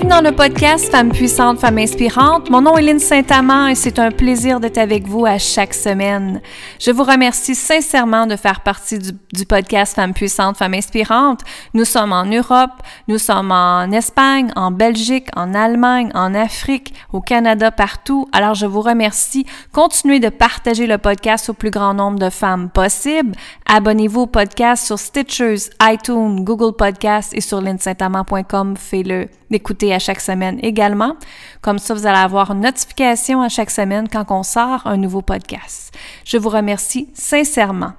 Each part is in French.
Bienvenue dans le podcast Femmes puissantes, Femmes inspirantes. Mon nom est Lynne Saint-Amand et c'est un plaisir d'être avec vous à chaque semaine. Je vous remercie sincèrement de faire partie du, podcast Femmes puissantes, Femmes inspirantes. Nous sommes en Europe, nous sommes en Espagne, en Belgique, en Allemagne, en Afrique, au Canada, partout. Alors je vous remercie. Continuez de partager le podcast au plus grand nombre de femmes possible. Abonnez-vous au podcast sur Stitchers, iTunes, Google Podcasts et sur linsaintamant.com. Faites-le d'écouter à chaque semaine également. Comme ça, vous allez avoir une notification à chaque semaine quand on sort un nouveau podcast. Je vous remercie sincèrement.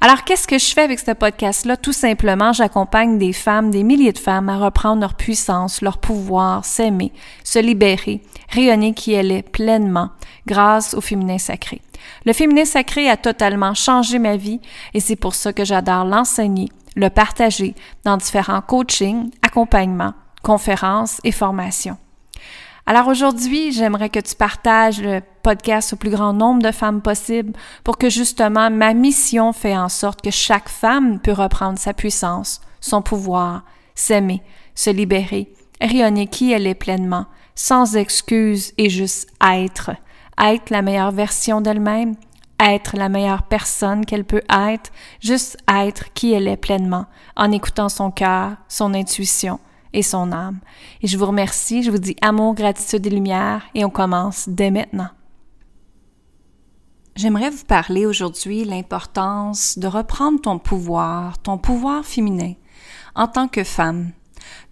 Alors, qu'est-ce que je fais avec ce podcast-là? Tout simplement, j'accompagne des femmes, des milliers de femmes à reprendre leur puissance, leur pouvoir, s'aimer, se libérer, rayonner qui elle est pleinement grâce au féminin sacré. Le féminin sacré a totalement changé ma vie et c'est pour ça que j'adore l'enseigner, le partager dans différents coachings, accompagnements, conférences et formations. Alors aujourd'hui, j'aimerais que tu partages le podcast au plus grand nombre de femmes possible pour que justement ma mission fait en sorte que chaque femme peut reprendre sa puissance, son pouvoir, s'aimer, se libérer, rayonner qui elle est pleinement, sans excuse et juste être. Être la meilleure version d'elle-même, être la meilleure personne qu'elle peut être, juste être qui elle est pleinement, en écoutant son cœur, son intuition, et son âme. Et je vous remercie, je vous dis amour, gratitude et lumière, et on commence dès maintenant. J'aimerais vous parler aujourd'hui l'importance de reprendre ton pouvoir, ton pouvoir féminin, en tant que femme,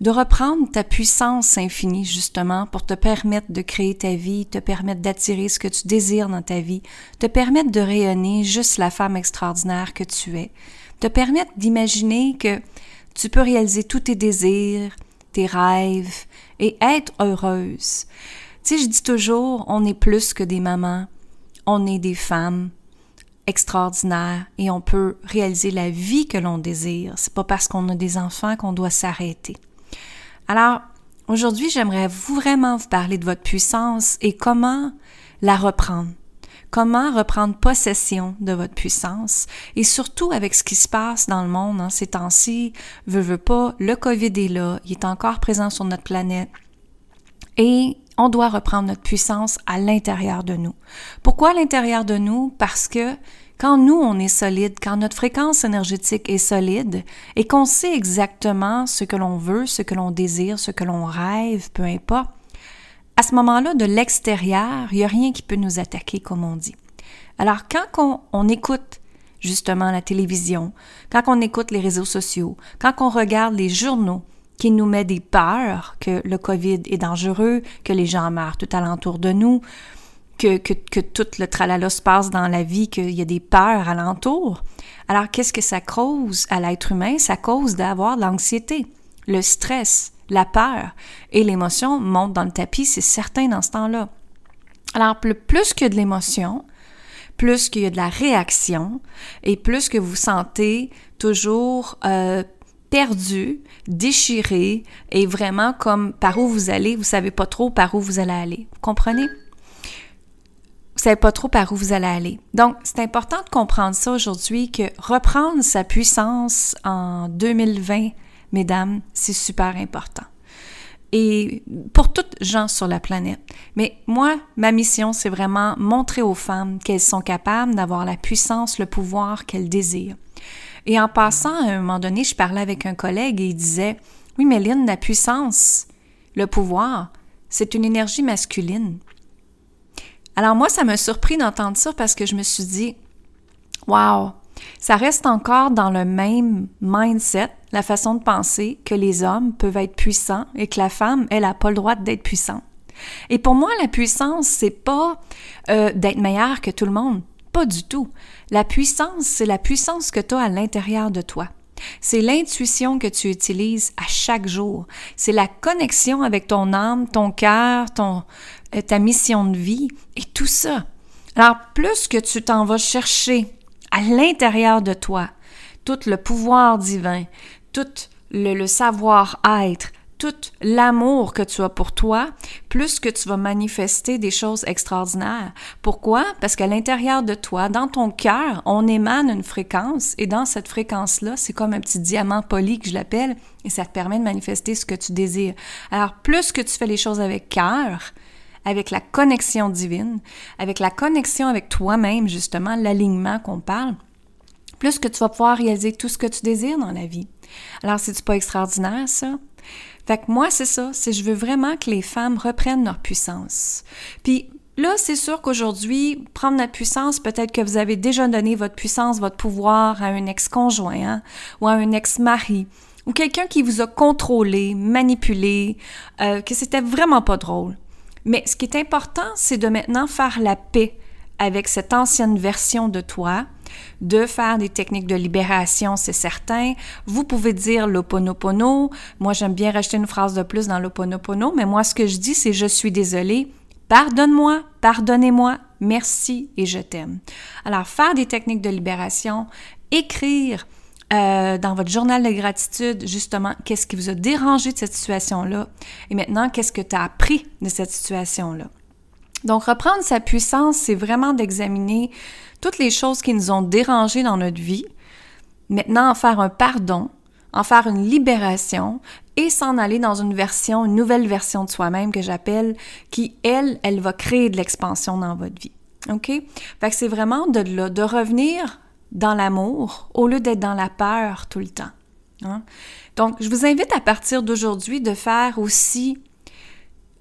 de reprendre ta puissance infinie justement pour te permettre de créer ta vie, te permettre d'attirer ce que tu désires dans ta vie, te permettre de rayonner juste la femme extraordinaire que tu es, te permettre d'imaginer que tu peux réaliser tous tes désirs, tes rêves et être heureuse. Tu sais, je dis toujours, on est plus que des mamans, on est des femmes extraordinaires et on peut réaliser la vie que l'on désire. C'est pas parce qu'on a des enfants qu'on doit s'arrêter. Alors, aujourd'hui, j'aimerais vraiment vous parler de votre puissance et comment la reprendre comment reprendre possession de votre puissance? Et surtout avec ce qui se passe dans le monde hein, ces temps-ci, veut, veut pas, le COVID est là, il est encore présent sur notre planète et on doit reprendre notre puissance à l'intérieur de nous. Pourquoi à l'intérieur de nous? Parce que quand nous, on est solide, quand notre fréquence énergétique est solide et qu'on sait exactement ce que l'on veut, ce que l'on désire, ce que l'on rêve, peu importe, à ce moment-là, de l'extérieur, il n'y a rien qui peut nous attaquer, comme on dit. Alors, quand on, écoute justement la télévision, quand on écoute les réseaux sociaux, quand on regarde les journaux qui nous mettent des peurs que le COVID est dangereux, que les gens meurent tout alentour de nous, que, que, tout le tralala se passe dans la vie, qu'il y a des peurs alentour. Alors, qu'est-ce que ça cause à l'être humain? Ça cause d'avoir l'anxiété, le stress, la peur et l'émotion montent dans le tapis, c'est certain dans ce temps-là. Alors, plus que de l'émotion, plus qu'il y a de la réaction et plus que vous sentez toujours euh, perdu, déchiré et vraiment comme par où vous allez, vous savez pas trop par où vous allez aller. Vous comprenez? Vous savez pas trop par où vous allez aller. Donc, c'est important de comprendre ça aujourd'hui que reprendre sa puissance en 2020 mesdames, c'est super important. Et pour toutes gens sur la planète. Mais moi, ma mission, c'est vraiment montrer aux femmes qu'elles sont capables d'avoir la puissance, le pouvoir qu'elles désirent. Et en passant, à un moment donné, je parlais avec un collègue et il disait, oui, Méline, la puissance, le pouvoir, c'est une énergie masculine. Alors moi, ça m'a surpris d'entendre ça parce que je me suis dit, wow, ça reste encore dans le même mindset, la façon de penser que les hommes peuvent être puissants et que la femme, elle n'a pas le droit d'être puissante. Et pour moi, la puissance, c'est pas euh, d'être meilleur que tout le monde. Pas du tout. La puissance, c'est la puissance que tu as à l'intérieur de toi. C'est l'intuition que tu utilises à chaque jour. C'est la connexion avec ton âme, ton cœur, ton, euh, ta mission de vie et tout ça. Alors, plus que tu t'en vas chercher à l'intérieur de toi tout le pouvoir divin, tout le, savoir-être tout l'amour que tu as pour toi, plus que tu vas manifester des choses extraordinaires. Pourquoi? Parce qu'à l'intérieur de toi, dans ton cœur, on émane une fréquence et dans cette fréquence-là, c'est comme un petit diamant poli que je l'appelle et ça te permet de manifester ce que tu désires. Alors, plus que tu fais les choses avec cœur, avec la connexion divine, avec la connexion avec toi-même, justement, l'alignement qu'on parle, plus que tu vas pouvoir réaliser tout ce que tu désires dans la vie. Alors, c'est-tu pas extraordinaire, ça? Fait que moi, c'est ça, c'est je veux vraiment que les femmes reprennent leur puissance. Puis là, c'est sûr qu'aujourd'hui, prendre notre puissance, peut-être que vous avez déjà donné votre puissance, votre pouvoir à un ex-conjoint hein, ou à un ex-mari ou quelqu'un qui vous a contrôlé, manipulé, euh, que c'était vraiment pas drôle. Mais ce qui est important, c'est de maintenant faire la paix avec cette ancienne version de toi, de faire des techniques de libération, c'est certain. Vous pouvez dire l'oponopono. Moi, j'aime bien rajouter une phrase de plus dans l'oponopono, mais moi, ce que je dis, c'est je suis désolée, pardonne-moi, pardonnez-moi, merci et je t'aime. Alors, faire des techniques de libération, écrire euh, dans votre journal de gratitude, justement, qu'est-ce qui vous a dérangé de cette situation-là? Et maintenant, qu'est-ce que tu as appris de cette situation-là? Donc, reprendre sa puissance, c'est vraiment d'examiner toutes les choses qui nous ont dérangés dans notre vie, maintenant en faire un pardon, en faire une libération et s'en aller dans une version, une nouvelle version de soi-même que j'appelle, qui, elle, elle va créer de l'expansion dans votre vie. OK? Fait que c'est vraiment de, de revenir dans l'amour au lieu d'être dans la peur tout le temps. Hein? Donc, je vous invite à partir d'aujourd'hui de faire aussi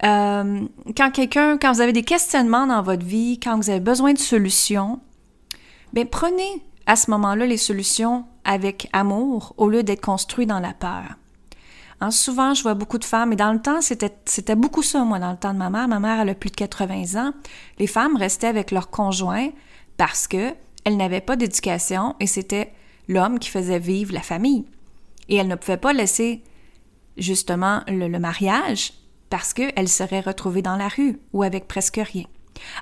euh, quand quelqu'un, quand vous avez des questionnements dans votre vie, quand vous avez besoin de solutions, bien prenez à ce moment-là les solutions avec amour au lieu d'être construit dans la peur. Hein, souvent, je vois beaucoup de femmes, et dans le temps, c'était beaucoup ça, moi, dans le temps de ma mère. Ma mère, elle a plus de 80 ans. Les femmes restaient avec leur conjoint parce que elles n'avaient pas d'éducation et c'était l'homme qui faisait vivre la famille. Et elles ne pouvaient pas laisser justement le, mariage parce qu'elles seraient retrouvées dans la rue ou avec presque rien.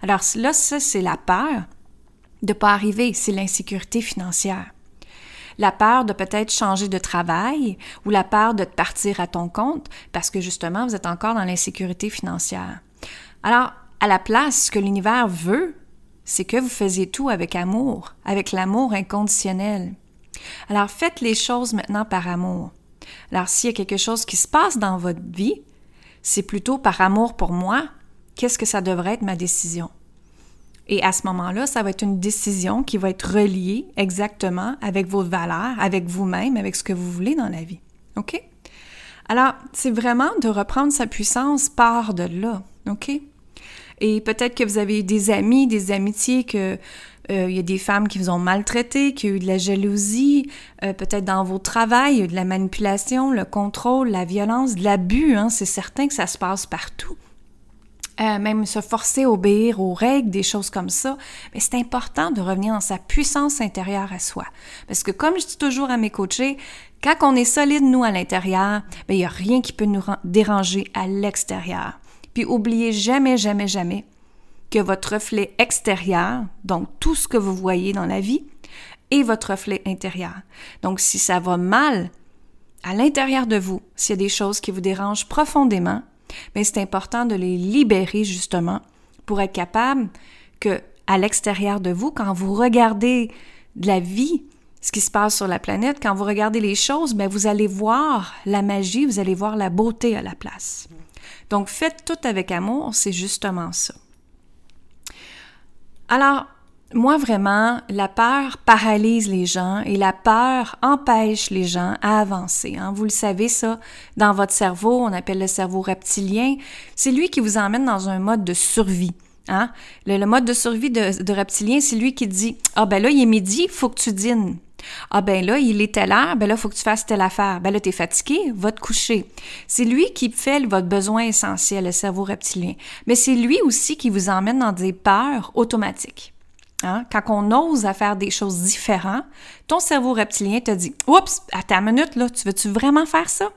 Alors là, ça, c'est la peur de ne pas arriver, c'est l'insécurité financière. La peur de peut-être changer de travail ou la peur de partir à ton compte parce que justement, vous êtes encore dans l'insécurité financière. Alors, à la place, ce que l'univers veut, c'est que vous faisiez tout avec amour, avec l'amour inconditionnel. Alors, faites les choses maintenant par amour. Alors, s'il y a quelque chose qui se passe dans votre vie, c'est plutôt par amour pour moi, qu'est-ce que ça devrait être ma décision? Et à ce moment-là, ça va être une décision qui va être reliée exactement avec vos valeurs, avec vous-même, avec ce que vous voulez dans la vie. OK? Alors, c'est vraiment de reprendre sa puissance par de là. OK? Et peut-être que vous avez des amis, des amitiés que euh, il y a des femmes qui vous ont maltraité, qui ont eu de la jalousie, euh, peut-être dans vos travails, eu de la manipulation, le contrôle, la violence, de l'abus. Hein, c'est certain que ça se passe partout. Euh, même se forcer à obéir aux règles, des choses comme ça. Mais c'est important de revenir dans sa puissance intérieure à soi. Parce que comme je dis toujours à mes coachés, quand on est solide, nous, à l'intérieur, ben, il n'y a rien qui peut nous déranger à l'extérieur. Puis oubliez jamais, jamais, jamais que votre reflet extérieur, donc tout ce que vous voyez dans la vie, est votre reflet intérieur. Donc si ça va mal à l'intérieur de vous, s'il y a des choses qui vous dérangent profondément, mais c'est important de les libérer justement pour être capable que à l'extérieur de vous, quand vous regardez de la vie, ce qui se passe sur la planète, quand vous regardez les choses, ben vous allez voir la magie, vous allez voir la beauté à la place. Donc faites tout avec amour, c'est justement ça. Alors, moi vraiment, la peur paralyse les gens et la peur empêche les gens à avancer. Hein. Vous le savez ça, dans votre cerveau, on appelle le cerveau reptilien, c'est lui qui vous emmène dans un mode de survie. Hein. Le, mode de survie de, reptilien, c'est lui qui dit ah ben là il est midi, faut que tu dînes. Ah ben là, il est telle heure, ben là, faut que tu fasses telle affaire. Ben là, t'es fatigué, va te coucher. C'est lui qui fait votre besoin essentiel, le cerveau reptilien. Mais c'est lui aussi qui vous emmène dans des peurs automatiques. Hein? Quand on ose à faire des choses différentes, ton cerveau reptilien te dit Oups, à ta minute, là, tu veux-tu vraiment faire ça?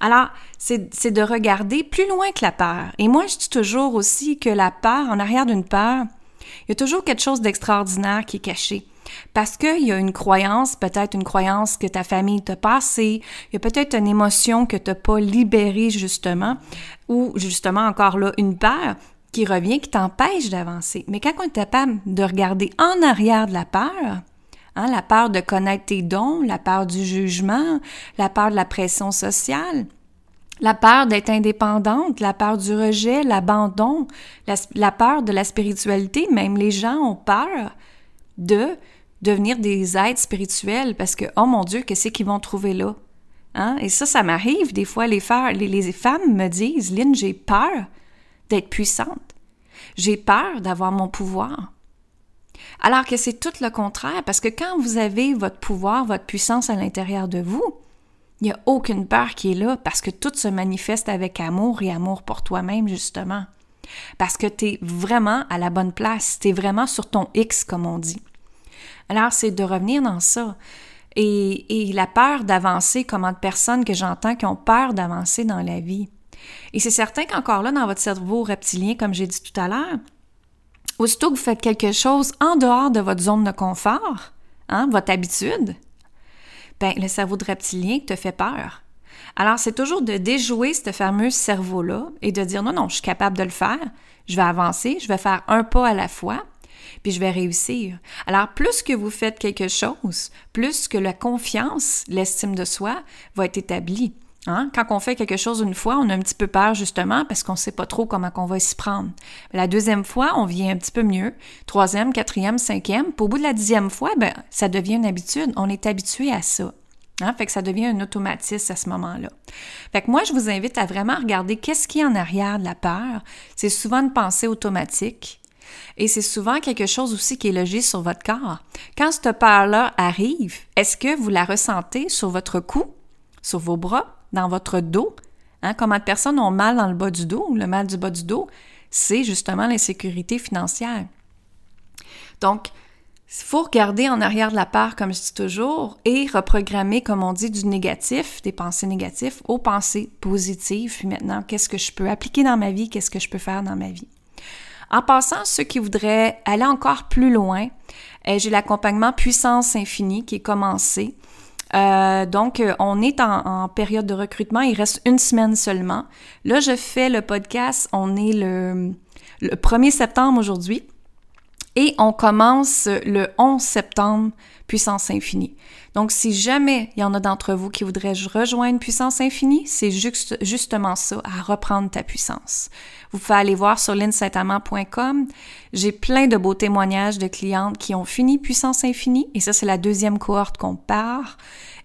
Alors, c'est de regarder plus loin que la peur. Et moi, je dis toujours aussi que la peur, en arrière d'une peur, il y a toujours quelque chose d'extraordinaire qui est caché. Parce qu'il y a une croyance, peut-être une croyance que ta famille t'a passée, il y a peut-être une émotion que tu n'as pas libérée justement, ou justement encore là, une peur qui revient, qui t'empêche d'avancer. Mais quand on est capable de regarder en arrière de la peur, hein, la peur de connaître tes dons, la peur du jugement, la peur de la pression sociale, la peur d'être indépendante, la peur du rejet, l'abandon, la, peur de la spiritualité, même les gens ont peur de devenir des êtres spirituels parce que, oh mon Dieu, qu'est-ce qu'ils vont trouver là? Hein? Et ça, ça m'arrive des fois, les, les, les femmes me disent, Lynn, j'ai peur d'être puissante. J'ai peur d'avoir mon pouvoir. Alors que c'est tout le contraire, parce que quand vous avez votre pouvoir, votre puissance à l'intérieur de vous, il n'y a aucune peur qui est là parce que tout se manifeste avec amour et amour pour toi-même, justement. Parce que tu es vraiment à la bonne place, tu es vraiment sur ton X, comme on dit. Alors, c'est de revenir dans ça. Et, la peur d'avancer, comment de personnes que j'entends qui ont peur d'avancer dans la vie. Et c'est certain qu'encore là, dans votre cerveau reptilien, comme j'ai dit tout à l'heure, aussitôt que vous faites quelque chose en dehors de votre zone de confort, hein, votre habitude, ben, le cerveau de reptilien te fait peur. Alors, c'est toujours de déjouer ce fameux cerveau-là et de dire non, non, je suis capable de le faire, je vais avancer, je vais faire un pas à la fois, puis je vais réussir. Alors, plus que vous faites quelque chose, plus que la confiance, l'estime de soi va être établie. Hein? Quand on fait quelque chose une fois, on a un petit peu peur justement parce qu'on ne sait pas trop comment on va s'y prendre. La deuxième fois, on vient un petit peu mieux. Troisième, quatrième, cinquième. Puis au bout de la dixième fois, ben, ça devient une habitude. On est habitué à ça. Hein? Fait que ça devient un automatisme à ce moment-là. Fait que moi, je vous invite à vraiment regarder qu'est-ce qui est en arrière de la peur. C'est souvent une pensée automatique. Et c'est souvent quelque chose aussi qui est logé sur votre corps. Quand cette peur-là arrive, est-ce que vous la ressentez sur votre cou, sur vos bras, dans votre dos? Hein, comment de personnes ont mal dans le bas du dos, le mal du bas du dos, c'est justement l'insécurité financière. Donc, il faut regarder en arrière de la part, comme je dis toujours, et reprogrammer, comme on dit, du négatif, des pensées négatives, aux pensées positives. Puis maintenant, qu'est-ce que je peux appliquer dans ma vie? Qu'est-ce que je peux faire dans ma vie? En passant, ceux qui voudraient aller encore plus loin, euh, j'ai l'accompagnement Puissance Infinie qui est commencé. Euh, donc, euh, on est en, période de recrutement. Il reste une semaine seulement. Là, je fais le podcast. On est le, le 1er septembre aujourd'hui. Et on commence le 11 septembre, Puissance Infinie. Donc, si jamais il y en a d'entre vous qui voudraient rejoindre Puissance Infinie, c'est juste, justement ça, à reprendre ta puissance. Vous pouvez aller voir sur linsaintamant.com. J'ai plein de beaux témoignages de clientes qui ont fini Puissance Infinie, et ça, c'est la deuxième cohorte qu'on part.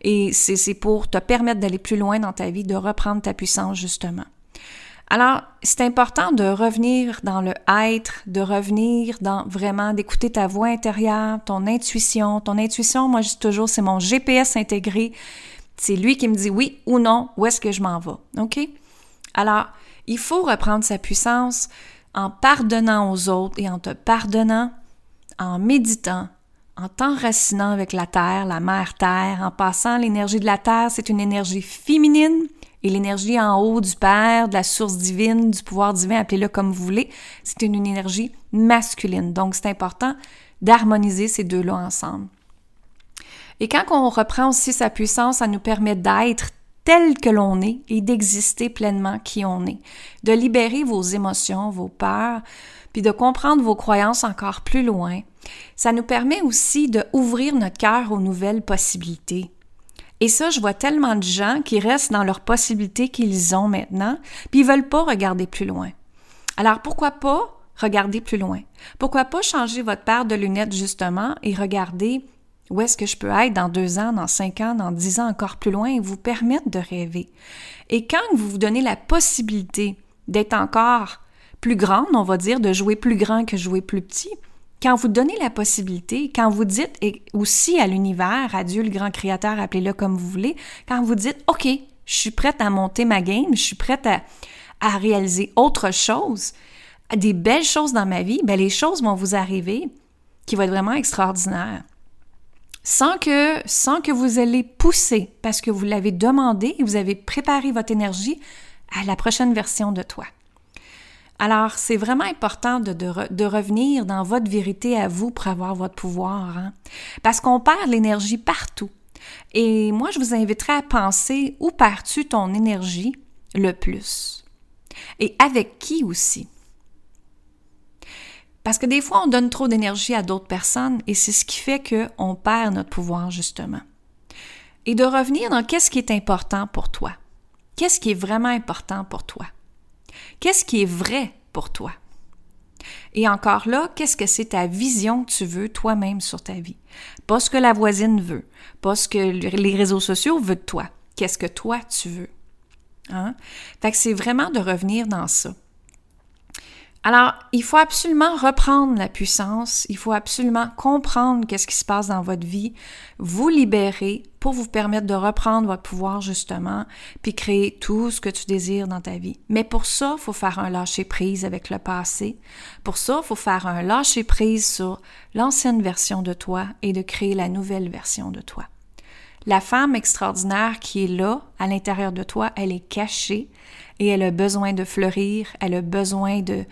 Et c'est pour te permettre d'aller plus loin dans ta vie, de reprendre ta puissance, justement. Alors, c'est important de revenir dans le être, de revenir dans vraiment d'écouter ta voix intérieure, ton intuition. Ton intuition, moi je dis toujours, c'est mon GPS intégré. C'est lui qui me dit oui ou non, où est-ce que je m'en vais. OK? Alors, il faut reprendre sa puissance en pardonnant aux autres et en te pardonnant, en méditant, en t'enracinant avec la terre, la mère terre, en passant l'énergie de la terre, c'est une énergie féminine et l'énergie en haut du Père, de la source divine, du pouvoir divin, appelez-le comme vous voulez, c'est une, énergie masculine. Donc, c'est important d'harmoniser ces deux-là ensemble. Et quand on reprend aussi sa puissance, ça nous permet d'être tel que l'on est et d'exister pleinement qui on est, de libérer vos émotions, vos peurs, puis de comprendre vos croyances encore plus loin. Ça nous permet aussi de ouvrir notre cœur aux nouvelles possibilités, et ça, je vois tellement de gens qui restent dans leurs possibilités qu'ils ont maintenant, puis ils veulent pas regarder plus loin. Alors pourquoi pas regarder plus loin? Pourquoi pas changer votre paire de lunettes justement et regarder où est-ce que je peux être dans deux ans, dans cinq ans, dans dix ans encore plus loin et vous permettre de rêver? Et quand vous vous donnez la possibilité d'être encore plus grande, on va dire, de jouer plus grand que jouer plus petit, quand vous donnez la possibilité, quand vous dites aussi à l'univers, à Dieu le grand créateur, appelez-le comme vous voulez, quand vous dites, OK, je suis prête à monter ma game, je suis prête à, réaliser autre chose, des belles choses dans ma vie, ben les choses vont vous arriver qui vont être vraiment extraordinaires. Sans que, sans que vous allez pousser, parce que vous l'avez demandé et vous avez préparé votre énergie à la prochaine version de toi. Alors, c'est vraiment important de, revenir dans votre vérité à vous pour avoir votre pouvoir, hein? parce qu'on perd l'énergie partout. Et moi, je vous inviterais à penser où perds-tu ton énergie le plus? Et avec qui aussi? Parce que des fois, on donne trop d'énergie à d'autres personnes et c'est ce qui fait qu'on perd notre pouvoir, justement. Et de revenir dans qu'est-ce qui est important pour toi? Qu'est-ce qui est vraiment important pour toi? Qu'est-ce qui est vrai pour toi? Et encore là, qu'est-ce que c'est ta vision que tu veux toi-même sur ta vie? Pas ce que la voisine veut, pas ce que les réseaux sociaux veulent de toi. Qu'est-ce que toi tu veux? Hein? Fait que c'est vraiment de revenir dans ça. Alors, il faut absolument reprendre la puissance, il faut absolument comprendre qu'est-ce qui se passe dans votre vie, vous libérer pour vous permettre de reprendre votre pouvoir justement, puis créer tout ce que tu désires dans ta vie. Mais pour ça, il faut faire un lâcher-prise avec le passé. Pour ça, il faut faire un lâcher-prise sur l'ancienne version de toi et de créer la nouvelle version de toi. La femme extraordinaire qui est là, à l'intérieur de toi, elle est cachée et elle a besoin de fleurir, elle a besoin de,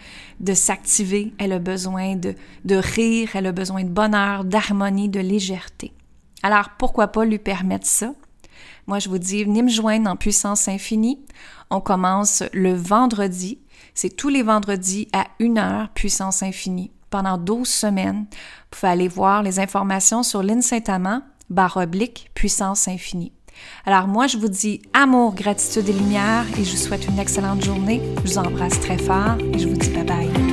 s'activer, elle a besoin de, rire, elle a besoin de bonheur, d'harmonie, de légèreté. Alors, pourquoi pas lui permettre ça? Moi, je vous dis, venez me joindre en puissance infinie. On commence le vendredi. C'est tous les vendredis à une heure, puissance infinie. Pendant 12 semaines, vous pouvez aller voir les informations sur l'île Saint-Amand barre oblique, puissance infinie. Alors moi, je vous dis amour, gratitude et lumière et je vous souhaite une excellente journée. Je vous embrasse très fort et je vous dis bye bye.